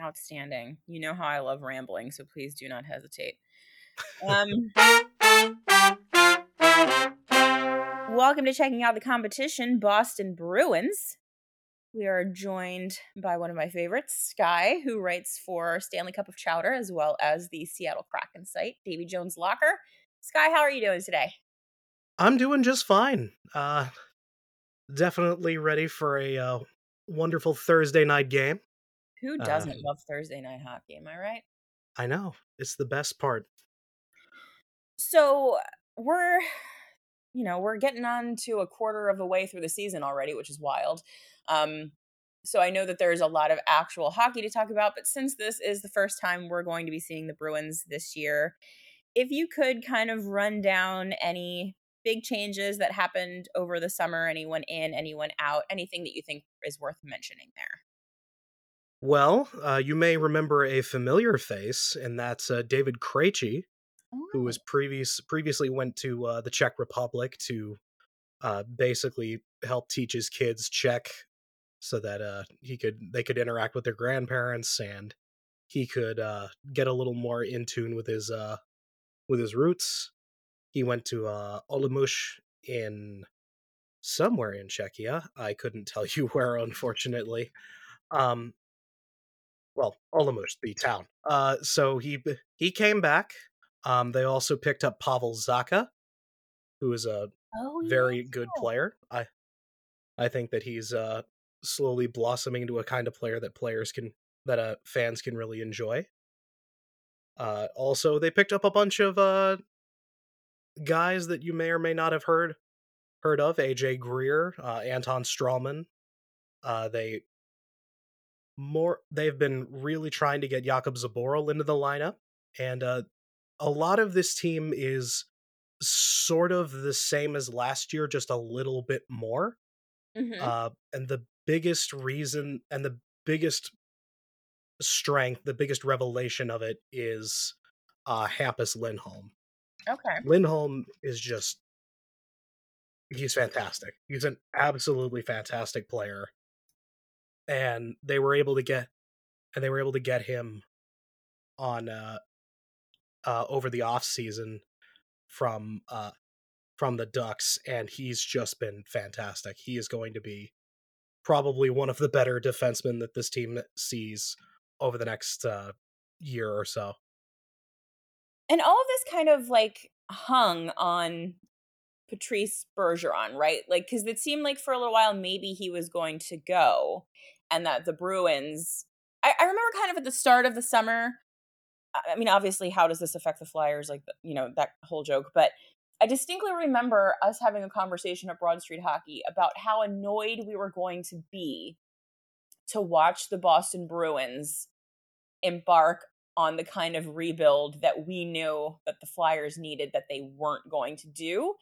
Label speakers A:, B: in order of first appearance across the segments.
A: Outstanding. You know how I love rambling, so please do not hesitate. Um, welcome to checking out the competition, Boston Bruins. We are joined by one of my favorites, Sky, who writes for Stanley Cup of Chowder as well as the Seattle Kraken site, Davy Jones Locker. Sky, how are you doing today?
B: I'm doing just fine. Uh, definitely ready for a uh, wonderful Thursday night game.
A: Who doesn't uh, love Thursday night hockey? Am I right?
B: I know. It's the best part.
A: So we're, you know, we're getting on to a quarter of the way through the season already, which is wild. Um, so I know that there's a lot of actual hockey to talk about, but since this is the first time we're going to be seeing the Bruins this year, if you could kind of run down any big changes that happened over the summer, anyone in, anyone out, anything that you think is worth mentioning there.
B: Well, uh, you may remember a familiar face, and that's uh, David Krejci, oh. who was oh. previous previously went to uh, the Czech Republic to uh, basically help teach his kids Czech so that uh, he could they could interact with their grandparents and he could uh, get a little more in tune with his uh, with his roots. He went to uh, Olomouc in somewhere in Czechia. I couldn't tell you where, unfortunately. Um, well, Olomouc, the town. Uh, so he he came back. Um, they also picked up Pavel Zacha, who is a oh, very good player. I I think that he's uh slowly blossoming into a kind of player that players can that uh fans can really enjoy. Uh, also, they picked up a bunch of uh guys that you may or may not have heard heard of. AJ Greer, uh, Anton Stralman. Uh, they more they've been really trying to get Jakub Zboril into the lineup, and uh, a lot of this team is sort of the same as last year, just a little bit more. Mm-hmm. Uh, and the biggest reason and the biggest strength, the biggest revelation of it is uh, Hampus Lindholm.
A: Okay.
B: Lindholm is just he's fantastic. He's an absolutely fantastic player and they were able to get and they were able to get him on uh uh over the off season from uh from the Ducks and he's just been fantastic. He is going to be probably one of the better defensemen that this team sees over the next uh year or so.
A: And all of this kind of like hung on Patrice Bergeron, right? Like, because it seemed like for a little while maybe he was going to go and that the Bruins. I, I remember kind of at the start of the summer. I mean, obviously, how does this affect the Flyers? Like, you know, that whole joke. But I distinctly remember us having a conversation at Broad Street Hockey about how annoyed we were going to be to watch the Boston Bruins embark on the kind of rebuild that we knew that the Flyers needed that they weren't going to do.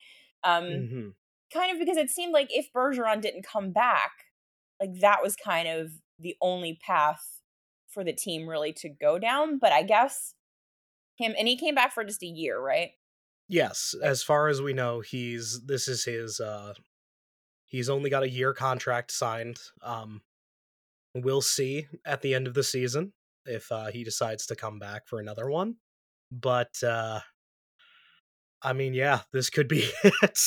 A: Um, mm-hmm. Kind of because it seemed like if Bergeron didn't come back, like that was kind of the only path for the team really to go down. But I guess him and he came back for just a year, right?
B: Yes, as far as we know, he's this is his uh he's only got a year contract signed. Um we'll see at the end of the season if uh he decides to come back for another one. But uh I mean, yeah, this could be it.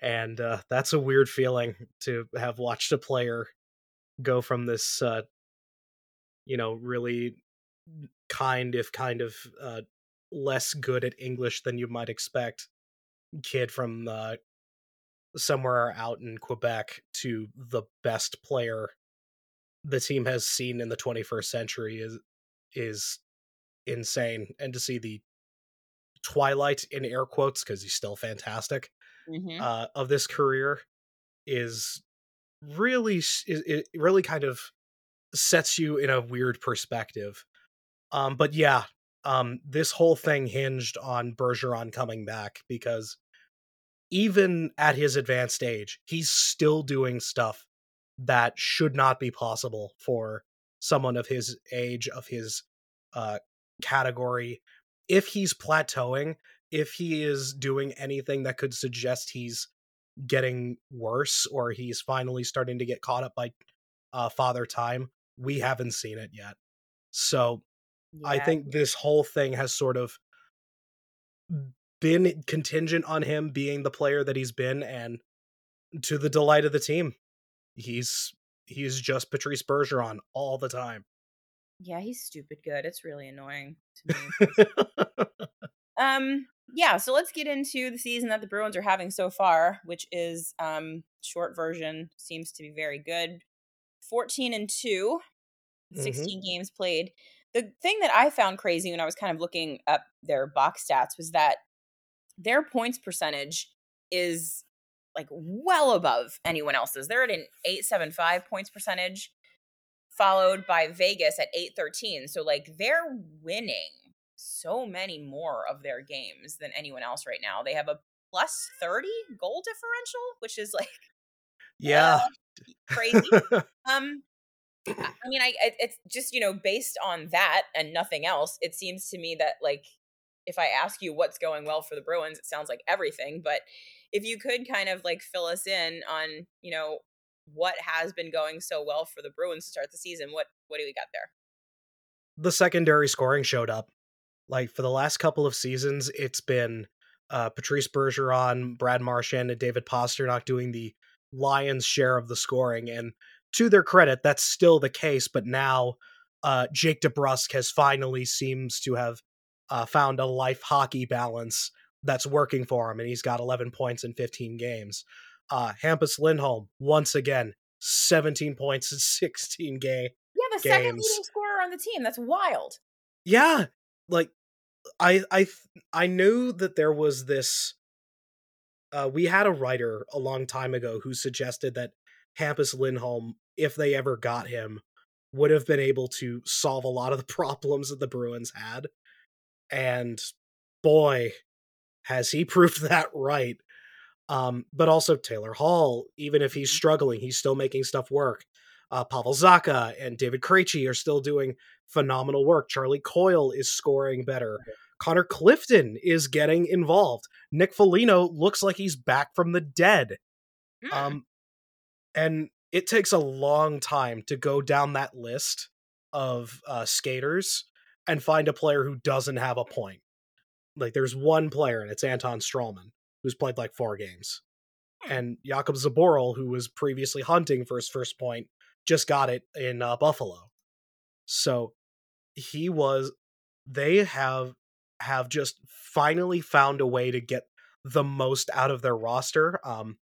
B: And uh, that's a weird feeling to have watched a player go from this uh, you know really kind if kind of uh, less good at english than you might expect kid from uh, somewhere out in quebec to the best player the team has seen in the 21st century is is insane. And to see the twilight in air quotes because he's still fantastic mm-hmm. uh, of this career is really it really kind of sets you in a weird perspective. Um, but yeah, um, this whole thing hinged on Bergeron coming back because even at his advanced age, he's still doing stuff that should not be possible for someone of his age, of his uh, category. If he's plateauing, if he is doing anything that could suggest he's getting worse or he's finally starting to get caught up by uh, father time we haven't seen it yet So yeah. I think this whole thing has sort of been contingent on him being the player that he's been and to the delight of the team. He's he's just Patrice Bergeron all the time.
A: Yeah, he's stupid good. It's really annoying to me. um yeah, so let's get into the season that the Bruins are having so far, which is um short version seems to be very good. 14 and 2, 16 mm-hmm. games played. The thing that I found crazy when I was kind of looking up their box stats was that their points percentage is like well above anyone else's. They're at an 875 points percentage, followed by Vegas at 813. So like they're winning so many more of their games than anyone else right now. They have a plus 30 goal differential, which is like
B: yeah,
A: uh, crazy. um I mean, I it's just you know based on that and nothing else. It seems to me that like if I ask you what's going well for the Bruins, it sounds like everything. But if you could kind of like fill us in on you know what has been going so well for the Bruins to start the season, what what do we got there?
B: The secondary scoring showed up. Like for the last couple of seasons, it's been uh, Patrice Bergeron, Brad Marchand, and David Pastrnak doing the Lions' share of the scoring, and to their credit, that's still the case. But now, uh, Jake DeBrusk has finally seems to have uh, found a life hockey balance that's working for him, and he's got 11 points in 15 games. Uh, Hampus Lindholm once again 17 points in 16 game.
A: Yeah, the games. second leading scorer on the team. That's wild.
B: Yeah, like I I I knew that there was this. Uh, we had a writer a long time ago who suggested that Hampus Lindholm, if they ever got him, would have been able to solve a lot of the problems that the Bruins had. And boy, has he proved that right. Um, but also Taylor Hall, even if he's mm-hmm. struggling, he's still making stuff work. Uh, Pavel Zacha and David Krejci are still doing phenomenal work. Charlie Coyle is scoring better. Connor Clifton is getting involved. Nick Foligno looks like he's back from the dead. Mm. Um, and it takes a long time to go down that list of uh, skaters and find a player who doesn't have a point. Like there's one player and it's Anton Stralman who's played like four games. Hmm. And Jakub Zboril, who was previously hunting for his first point, just got it in uh, Buffalo. So he was they have have just finally found a way to get the most out of their roster. Um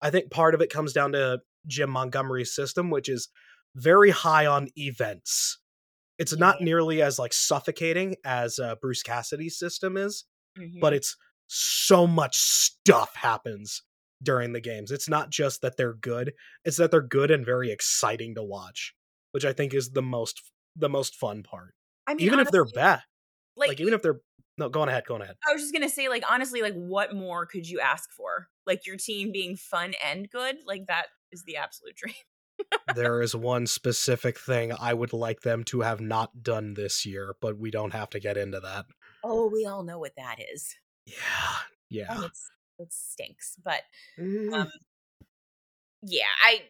B: I think part of it comes down to Jim Montgomery's system, which is very high on events. It's not nearly as like suffocating as uh, Bruce Cassidy's system is, mm-hmm. but it's so much stuff happens during the games. It's not just that they're good; it's that they're good and very exciting to watch, which I think is the most the most fun part. I mean, even honestly, if they're bad, like, like even if they're no, go on ahead, go on ahead.
A: I was just gonna say, like honestly, like what more could you ask for? Like your team being fun and good, like that is the absolute dream.
B: there is one specific thing I would like them to have not done this year, but we don't have to get into that.
A: Oh, we all know what that is.
B: Yeah, yeah.
A: And it's it stinks, but mm. um, yeah, I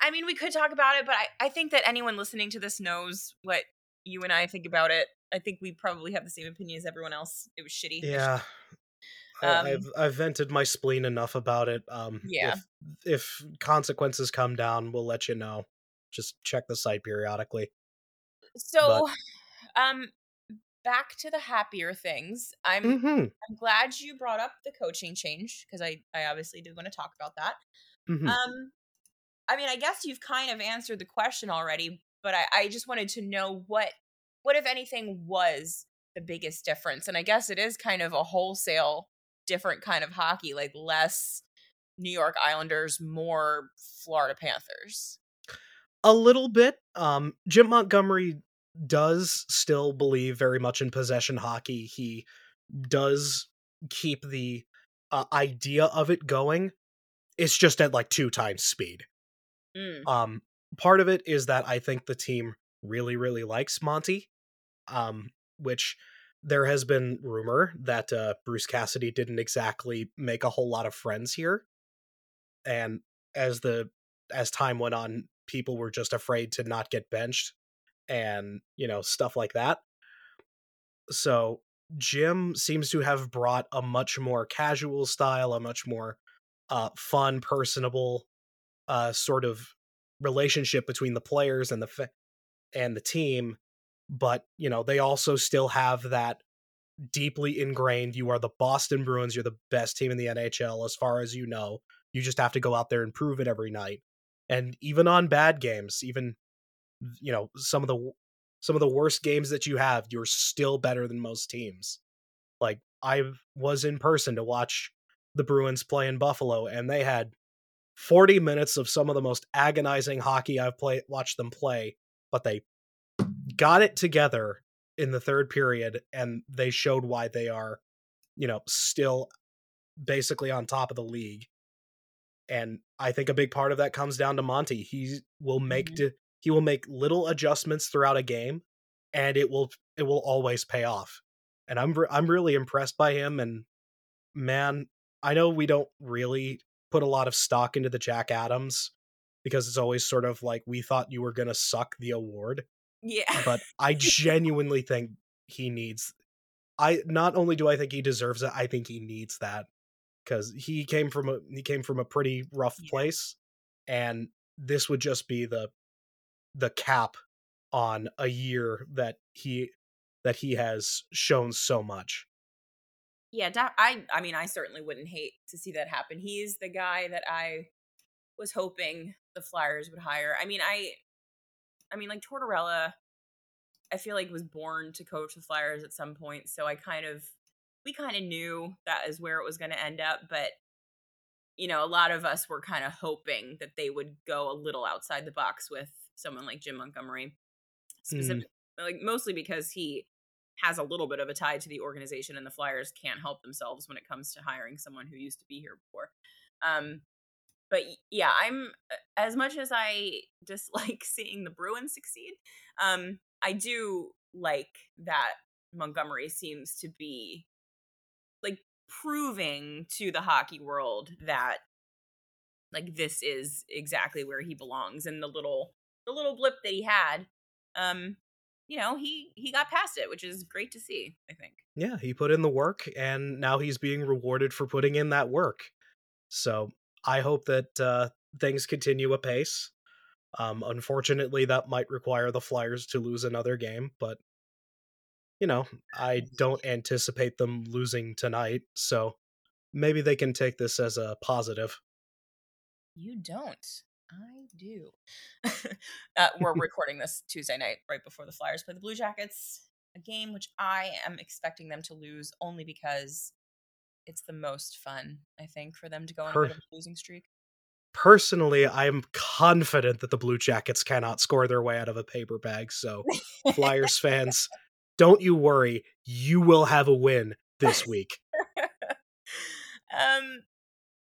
A: I mean we could talk about it, but I I think that anyone listening to this knows what you and I think about it. I think we probably have the same opinion as everyone else. It was shitty.
B: Yeah. Um, I've I've vented my spleen enough about it. Um,
A: yeah.
B: If, if consequences come down, we'll let you know. Just check the site periodically.
A: So, but, um, back to the happier things. I'm mm-hmm. I'm glad you brought up the coaching change because I I obviously did want to talk about that. Mm-hmm. Um, I mean, I guess you've kind of answered the question already, but I I just wanted to know what what if anything was the biggest difference, and I guess it is kind of a wholesale different kind of hockey, like less New York Islanders, more Florida Panthers.
B: A little bit. Um, Jim Montgomery does still believe very much in possession hockey. He does keep the uh, idea of it going. It's just at like two times speed. Mm. Um, part of it is that I think the team really, really likes Monty, um, which there has been rumor that uh, Bruce Cassidy didn't exactly make a whole lot of friends here, and as the as time went on, people were just afraid to not get benched and you know stuff like that. So Jim seems to have brought a much more casual style, a much more uh, fun, personable uh, sort of relationship between the players and the fa- and the team. But you know they also still have that deeply ingrained. You are the Boston Bruins. You're the best team in the NHL as far as you know. You just have to go out there and prove it every night. And even on bad games, even you know some of the some of the worst games that you have, you're still better than most teams. Like I was in person to watch the Bruins play in Buffalo, and they had 40 minutes of some of the most agonizing hockey I've played watched them play, but they got it together in the third period and they showed why they are, you know, still basically on top of the league. And I think a big part of that comes down to Monty. He will make mm-hmm. He will make little adjustments throughout a game and it will it will always pay off. And I'm I'm really impressed by him and man, I know we don't really put a lot of stock into the Jack Adams because it's always sort of like we thought you were going to suck the award.
A: Yeah.
B: But I genuinely think he needs I not only do I think he deserves it, I think he needs that cuz he came from a he came from a pretty rough yeah. place and this would just be the the cap on a year that he that he has shown so much.
A: Yeah, I I mean I certainly wouldn't hate to see that happen. He's the guy that I was hoping the Flyers would hire. I mean, I I mean like Tortorella I feel like was born to coach the Flyers at some point, so I kind of we kind of knew that is where it was going to end up, but you know, a lot of us were kind of hoping that they would go a little outside the box with someone like Jim Montgomery. Specific, mm. like mostly because he has a little bit of a tie to the organization and the Flyers can't help themselves when it comes to hiring someone who used to be here before. Um, but yeah, I'm as much as I dislike seeing the Bruins succeed, um, I do like that Montgomery seems to be like proving to the hockey world that like this is exactly where he belongs and the little the little blip that he had um you know he he got past it which is great to see i think.
B: Yeah he put in the work and now he's being rewarded for putting in that work. So i hope that uh things continue apace. Um unfortunately that might require the flyers to lose another game but you know i don't anticipate them losing tonight so maybe they can take this as a positive.
A: You don't I do. uh, we're recording this Tuesday night, right before the Flyers play the Blue Jackets, a game which I am expecting them to lose only because it's the most fun, I think, for them to go on per- a a losing streak.
B: Personally, I am confident that the Blue Jackets cannot score their way out of a paper bag. So, Flyers fans, don't you worry. You will have a win this week.
A: um,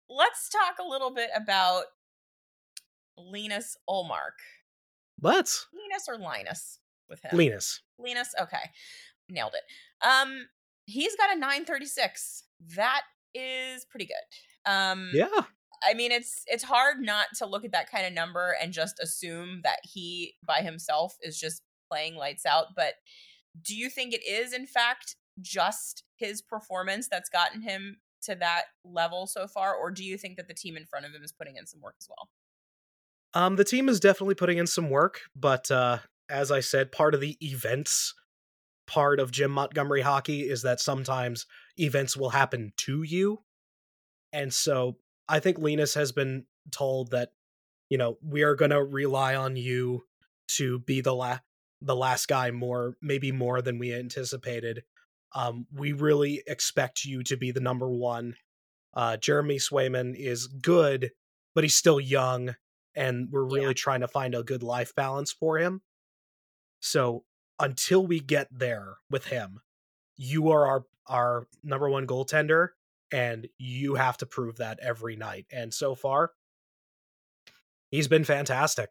A: let's talk a little bit about Linus Ullmark.
B: Let's.
A: Linus or Linus with him?
B: Linus.
A: Linus. Okay. Nailed it. Um, he's got a 936. That is pretty good. Um,
B: yeah.
A: I mean, it's it's hard not to look at that kind of number and just assume that he by himself is just playing lights out. But do you think it is in fact just his performance that's gotten him to that level so far, or do you think that the team in front of him is putting in some work as well?
B: Um, the team is definitely putting in some work, but uh, as I said, part of the events part of Jim Montgomery hockey is that sometimes events will happen to you. And so I think Linus has been told that, you know, we are going to rely on you to be the la- the last guy more maybe more than we anticipated. Um, we really expect you to be the number one. Uh, Jeremy Swayman is good, but he's still young and we're really yeah. trying to find a good life balance for him. So until we get there with him, you are our our number one goaltender, and you have to prove that every night. And so far, he's been fantastic.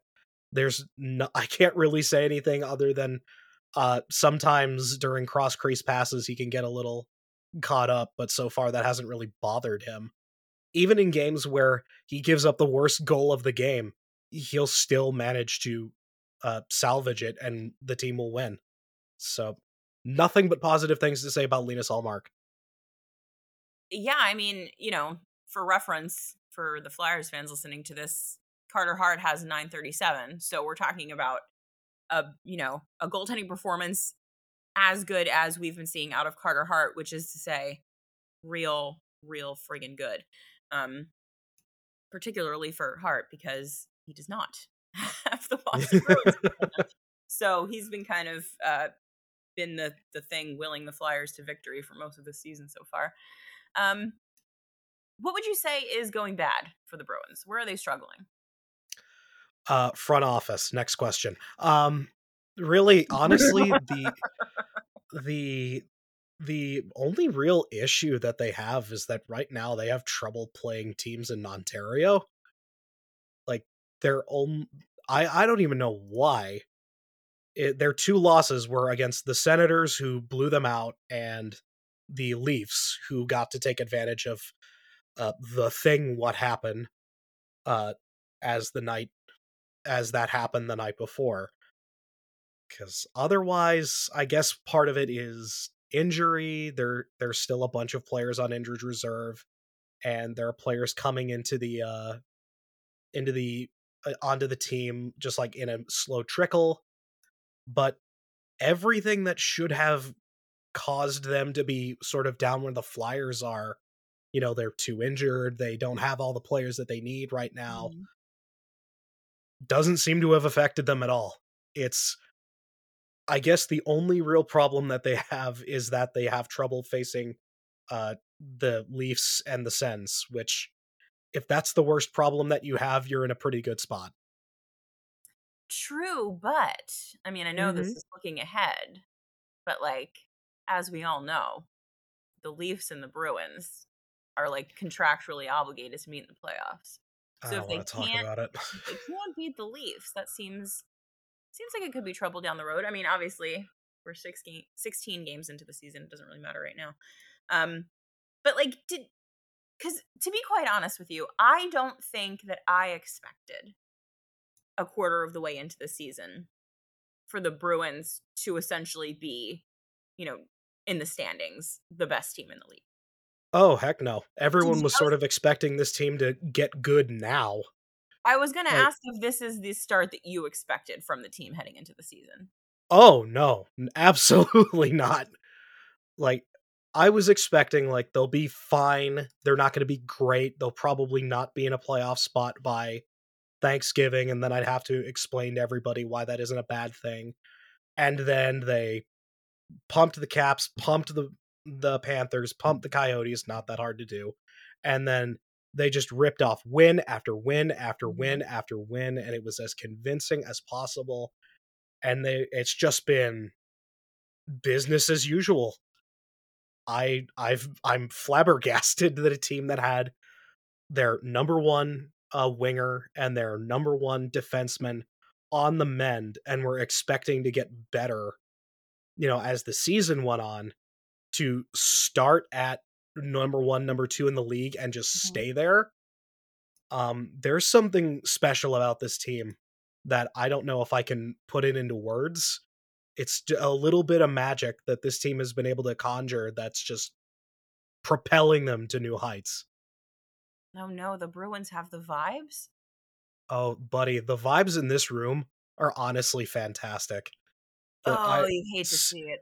B: There's no, I can't really say anything other than uh, sometimes during cross crease passes he can get a little caught up, but so far that hasn't really bothered him even in games where he gives up the worst goal of the game, he'll still manage to uh, salvage it and the team will win. So nothing but positive things to say about Linus Ullmark.
A: Yeah, I mean, you know, for reference for the Flyers fans listening to this, Carter Hart has 937. So we're talking about a, you know, a goaltending performance as good as we've been seeing out of Carter Hart, which is to say real real friggin' good. Um particularly for Hart because he does not have the Boston Bruins. so he's been kind of uh, been the the thing willing the Flyers to victory for most of the season so far. Um, what would you say is going bad for the Bruins? Where are they struggling?
B: Uh, front office. Next question. Um, really, honestly, the the the only real issue that they have is that right now they have trouble playing teams in Ontario. Like their own I I don't even know why. It, their two losses were against the Senators who blew them out and the Leafs who got to take advantage of uh, the thing what happened uh as the night as that happened the night before because otherwise i guess part of it is injury. There there's still a bunch of players on injured reserve, and there are players coming into the uh into the uh, onto the team just like in a slow trickle. But everything that should have caused them to be sort of down where the Flyers are, you know, they're too injured. They don't have all the players that they need right now. Mm-hmm. Doesn't seem to have affected them at all. It's I guess the only real problem that they have is that they have trouble facing uh, the Leafs and the Sens, which if that's the worst problem that you have, you're in a pretty good spot.
A: True, but I mean, I know mm-hmm. this is looking ahead, but like as we all know, the Leafs and the Bruins are like contractually obligated to meet in the playoffs. So if they can't, if they can't beat the Leafs, that seems seems like it could be trouble down the road. I mean, obviously, we're six game, 16 games into the season. It doesn't really matter right now. Um, but like, did because to be quite honest with you, I don't think that I expected a quarter of the way into the season for the Bruins to essentially be, you know, in the standings, the best team in the league.
B: Oh, heck no. Everyone was sort of expecting this team to get good now.
A: I was going to ask if this is the start that you expected from the team heading into the season.
B: Oh, no. Absolutely not. Like I was expecting like they'll be fine. They're not going to be great. They'll probably not be in a playoff spot by Thanksgiving and then I'd have to explain to everybody why that isn't a bad thing. And then they pumped the Caps, pumped the the Panthers, pumped the Coyotes, not that hard to do. And then they just ripped off win after win after mm-hmm. win after win and it was as convincing as possible and they it's just been business as usual i i've i'm flabbergasted that a team that had their number one uh, winger and their number one defenseman on the mend and were expecting to get better you know as the season went on to start at number one, number two in the league and just mm-hmm. stay there. Um, there's something special about this team that I don't know if I can put it into words. It's a little bit of magic that this team has been able to conjure that's just propelling them to new heights.
A: Oh no, the Bruins have the vibes?
B: Oh, buddy, the vibes in this room are honestly fantastic.
A: oh, I, you hate to see it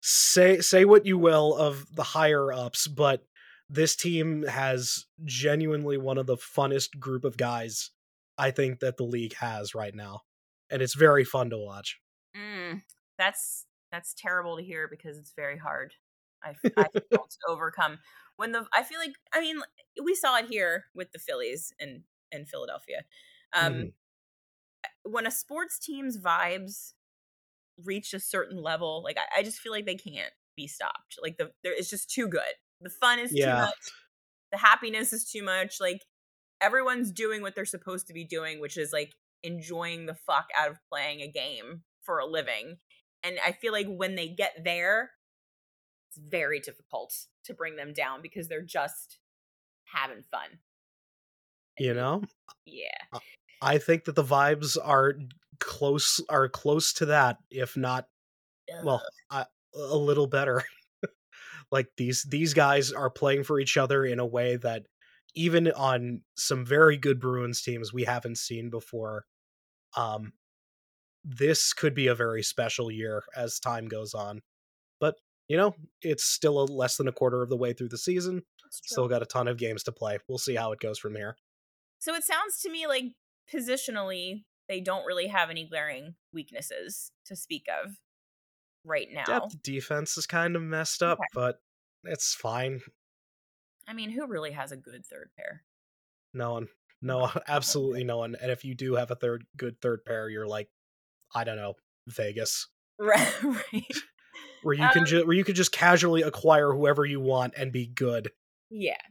B: say say what you will of the higher ups, but this team has genuinely one of the funnest group of guys I think that the league has right now, and it's very fun to watch.
A: Mm, that's that's terrible to hear because it's very hard. I, I feel to overcome when the I feel like I mean we saw it here with the Phillies in in Philadelphia. Um, mm. When a sports team's vibes reached a certain level, like I, I just feel like they can't be stopped. Like the there it's just too good. The fun is yeah. too much. The happiness is too much. Like everyone's doing what they're supposed to be doing, which is like enjoying the fuck out of playing a game for a living. And I feel like when they get there, it's very difficult to bring them down because they're just having fun.
B: You know?
A: Yeah.
B: I think that the vibes are close are close to that, if not well, a little better. like these these guys are playing for each other in a way that even on some very good Bruins teams we haven't seen before. Um this could be a very special year as time goes on. But, you know, it's still a, less than a quarter of the way through the season. Still got a ton of games to play. We'll see how it goes from here.
A: So it sounds to me like positionally they don't really have any glaring weaknesses to speak of right now.
B: Depth defense is kind of messed up, okay. but it's fine.
A: I mean, who really has a good third pair?
B: No one. No, absolutely no one. And if you do have a third good third pair, you're like, I don't know, Vegas.
A: Right. right.
B: where you um, can just where you can just casually acquire whoever you want and be good.
A: Yeah.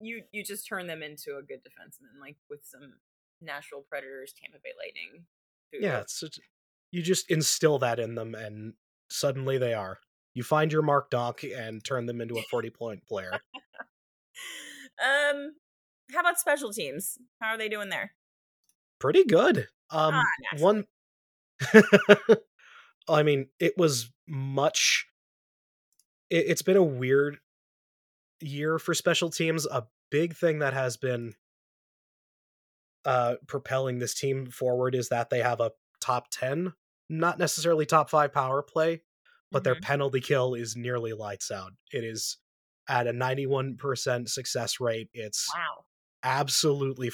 A: You you just turn them into a good defenseman, like with some Nashville Predators, Tampa Bay Lightning.
B: Yeah, it's, it's, you just instill that in them, and suddenly they are. You find your Mark Donk and turn them into a forty point player.
A: um, how about special teams? How are they doing there?
B: Pretty good. Um, ah, one. I mean, it was much. It, it's been a weird year for special teams. A big thing that has been uh, propelling this team forward is that they have a top 10, not necessarily top five power play, but mm-hmm. their penalty kill is nearly lights out. It is at a 91% success rate. It's
A: wow.
B: absolutely,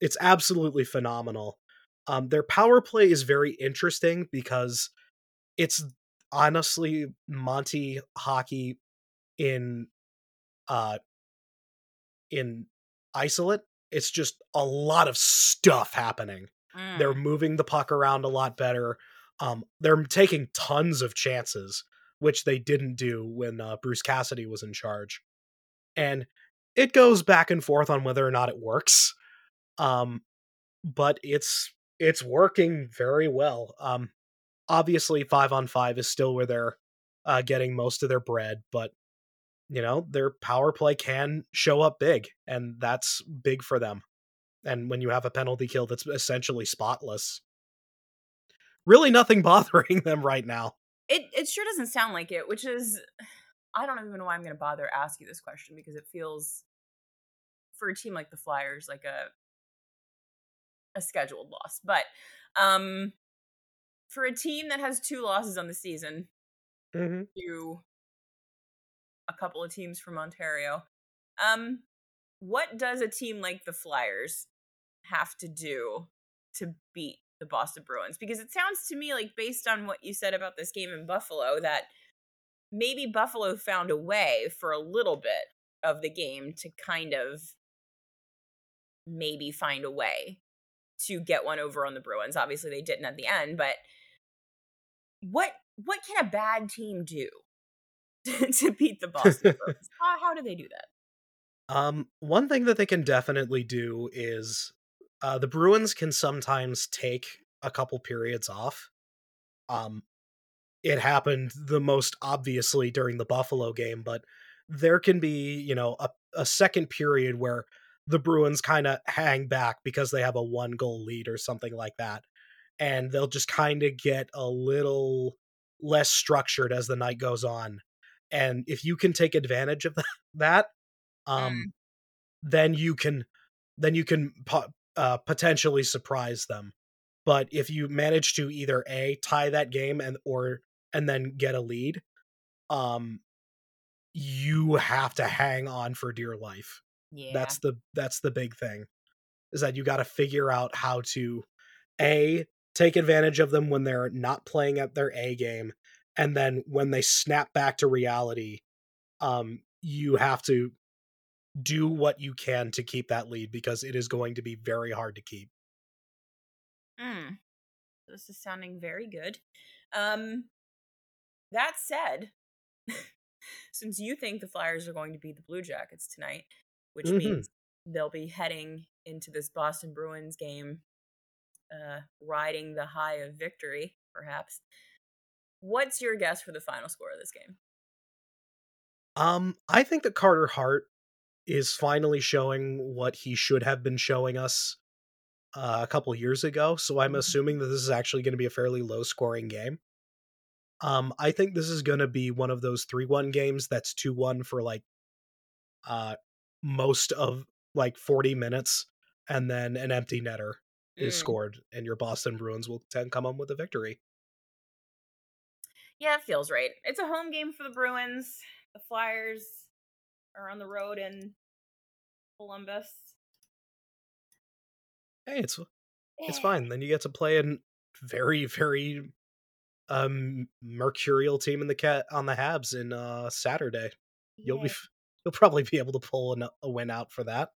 B: it's absolutely phenomenal. Um, their power play is very interesting because it's honestly Monty hockey in uh in isolate it's just a lot of stuff happening. Mm. They're moving the puck around a lot better. Um, they're taking tons of chances, which they didn't do when uh, Bruce Cassidy was in charge. And it goes back and forth on whether or not it works. Um, but it's it's working very well. Um, obviously, five on five is still where they're uh, getting most of their bread, but you know, their power play can show up big, and that's big for them. And when you have a penalty kill that's essentially spotless, really nothing bothering them right now.
A: It it sure doesn't sound like it, which is I don't even know why I'm going to bother ask you this question because it feels for a team like the Flyers like a a scheduled loss. But um for a team that has two losses on the season,
B: mm-hmm.
A: you a couple of teams from Ontario. Um, what does a team like the Flyers have to do to beat the Boston Bruins? Because it sounds to me like, based on what you said about this game in Buffalo, that maybe Buffalo found a way for a little bit of the game to kind of maybe find a way to get one over on the Bruins. Obviously, they didn't at the end, but what what can a bad team do to beat the Boston Bruins. How, how do they do that?
B: Um, one thing that they can definitely do is uh, the Bruins can sometimes take a couple periods off. Um, it happened the most obviously during the Buffalo game, but there can be, you know, a, a second period where the Bruins kind of hang back because they have a one goal lead or something like that. And they'll just kind of get a little less structured as the night goes on and if you can take advantage of that um mm. then you can then you can uh, potentially surprise them. But if you manage to either a tie that game and or and then get a lead um you have to hang on for dear life.
A: Yeah.
B: That's the that's the big thing is that you got to figure out how to a take advantage of them when they're not playing at their a game and then when they snap back to reality um you have to do what you can to keep that lead because it is going to be very hard to keep
A: mm. this is sounding very good um that said since you think the flyers are going to beat the blue jackets tonight which mm-hmm. means they'll be heading into this boston bruins game uh riding the high of victory perhaps What's your guess for the final score of this game?
B: Um, I think that Carter Hart is finally showing what he should have been showing us uh, a couple years ago, so I'm
A: Mhm.
B: assuming that this is actually going to be a fairly low scoring game. Um, I think this is going to be one of those 3 1 games that's 2 1 for like uh, most of like 40 minutes, and then an empty netter is
A: Mm.
B: scored, and your Boston Bruins will then come home with a victory.
A: Yeah, it feels right. It's a home game for the Bruins. The Flyers are on the road in Columbus.
B: Hey, it's it's
A: Eh,
B: fine. Then you get to play a very very um mercurial team in the cat on the Habs in uh Saturday. You'll be
A: yeah.
B: you'll probably be able to pull an, a win out for that.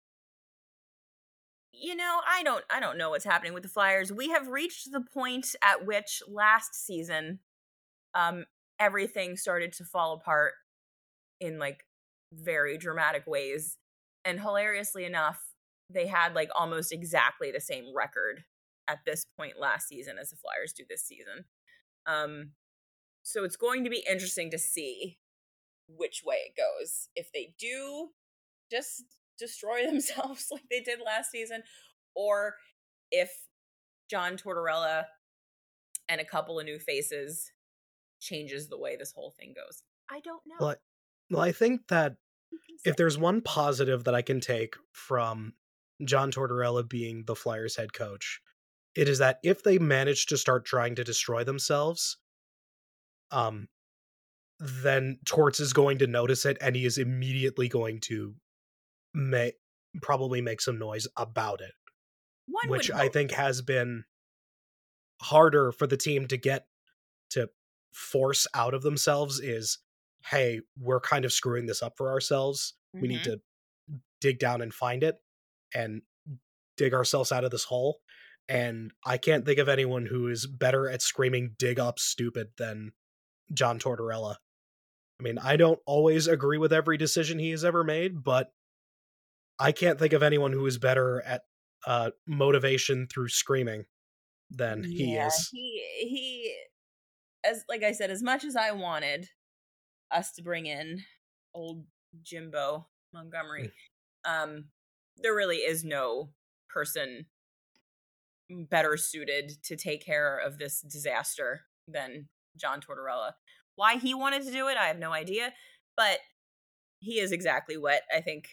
A: You know, I don't I don't know what's happening with the Flyers. We have reached the point at which last season um everything started to fall apart in like very dramatic ways. And hilariously enough, they had like almost exactly the same record at this point last season as the Flyers do this season. Um so it's going to be interesting to see which way it goes. If they do just destroy themselves like they did last season, or if John Tortorella and a couple of new faces changes the way this whole thing goes. I don't know.
B: Well, I, well, I think that
A: Who can say?
B: if there's one positive that I can take from John Tortorella being the Flyers head coach, it is that if they manage to start trying to destroy themselves, um, then Torts is going to notice it and he is immediately going to make probably make some noise about it,
A: One
B: which I
A: hope.
B: think has been harder for the team to get to force out of themselves is hey, we're kind of screwing this up for ourselves. We need
A: Mhm.
B: to dig down and find it and dig ourselves out of this hole. And I can't think of anyone who is better at screaming dig up stupid than John Tortorella. I mean, I don't always agree with every decision he has ever made, but I can't think of anyone who is better at uh, motivation through screaming than he
A: yeah,
B: is.
A: he he as like I said, as much as I wanted us to bring in old Jimbo Montgomery, um, there really is no person better suited to take care of this disaster than John Tortorella. Why he wanted to do it, I have no idea, but he is exactly what I think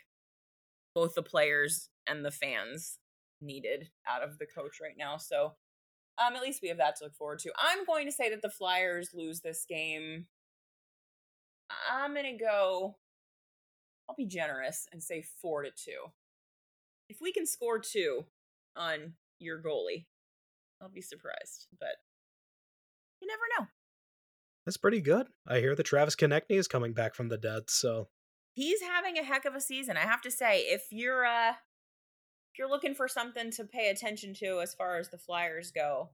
A: both the players and the fans needed out of the coach right now. So, um, at least we have that to look forward to. I'm going to say that the Flyers lose this game. I'm gonna go. I'll be generous and say four to two. If we can score two on your goalie, I'll be surprised. But you never know.
B: That's pretty good. I hear that Travis Konecny is coming back from the dead, so
A: He's having a heck of a season. I have to say, if you're uh if you're looking for something to pay attention to as far as the Flyers go,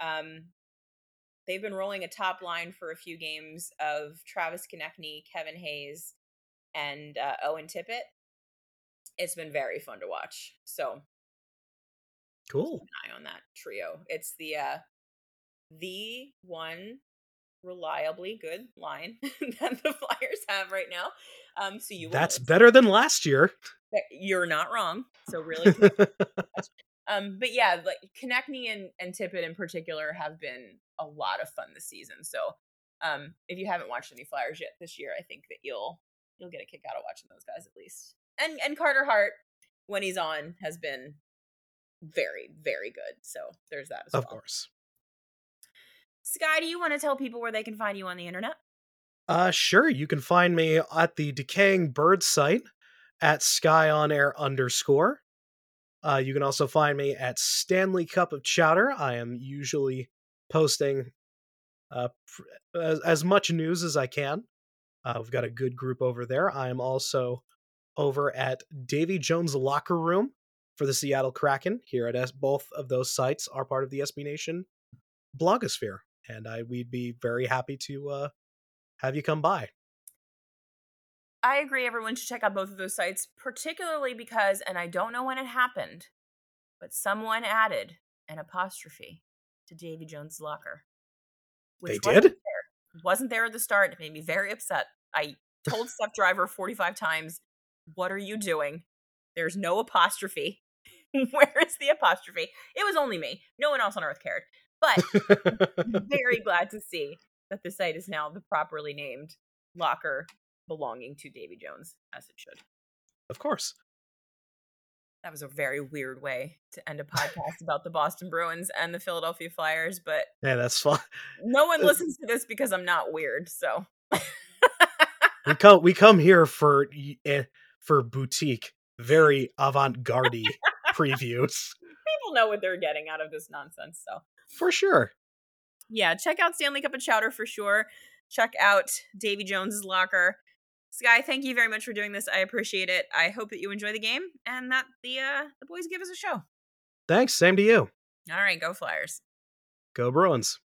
A: um they've been rolling a top line for a few games of Travis Konecny, Kevin Hayes, and uh, Owen Tippett. It's been very fun to watch. So
B: cool.
A: keep an eye on that trio. It's the uh the one reliably good line that the Flyers have right now. Um so you
B: that's better than last year.
A: you're not wrong. So really um but yeah, like Konecny and, and Tippett in particular have been a lot of fun this season. So um if you haven't watched any Flyers yet this year, I think that you'll you'll get a kick out of watching those guys at least. And and Carter Hart when he's on has been very very good. So there's that as well.
B: of
A: well.
B: course.
A: Sky, do you want to tell people where they can find you on the internet?
B: Uh, sure. You can find me at the Decaying Bird site at skyonair underscore. Uh, you can also find me at Stanley Cup of Chowder. I am usually posting uh, as, as much news as I can. Uh, we've got a good group over there. I am also over at Davy Jones Locker Room for the Seattle Kraken. Here at S- both of those sites are part of the SB Nation blogosphere, and I we'd be very happy to uh, have you come by.
A: I agree everyone should check out both of those sites, particularly because, and I don't know when it happened, but someone added an apostrophe to Davy Jones' locker.
B: They
A: wasn't
B: did?
A: There, wasn't there at the start. It made me very upset. I told Steph Driver 45 times, What are you doing? There's no apostrophe. Where's the apostrophe? It was only me. No one else on earth cared. But very glad to see that the site is now the properly named locker belonging to Davy Jones, as it should.
B: Of course.
A: That was a very weird way to end a podcast about the Boston Bruins and the Philadelphia Flyers, but
B: yeah, that's fine.
A: No one listens to this because I'm not weird, so
B: we come we come here for eh, for boutique, very avant-garde previews.
A: People know what they're getting out of this nonsense, so
B: for sure.
A: Yeah, check out Stanley Cup of Chowder for sure. Check out Davy Jones's locker. Sky, thank you very much for doing this. I appreciate it. I hope that you enjoy the game and that the uh the boys give us a show.
B: Thanks. Same to you.
A: All right, go Flyers.
B: Go Bruins.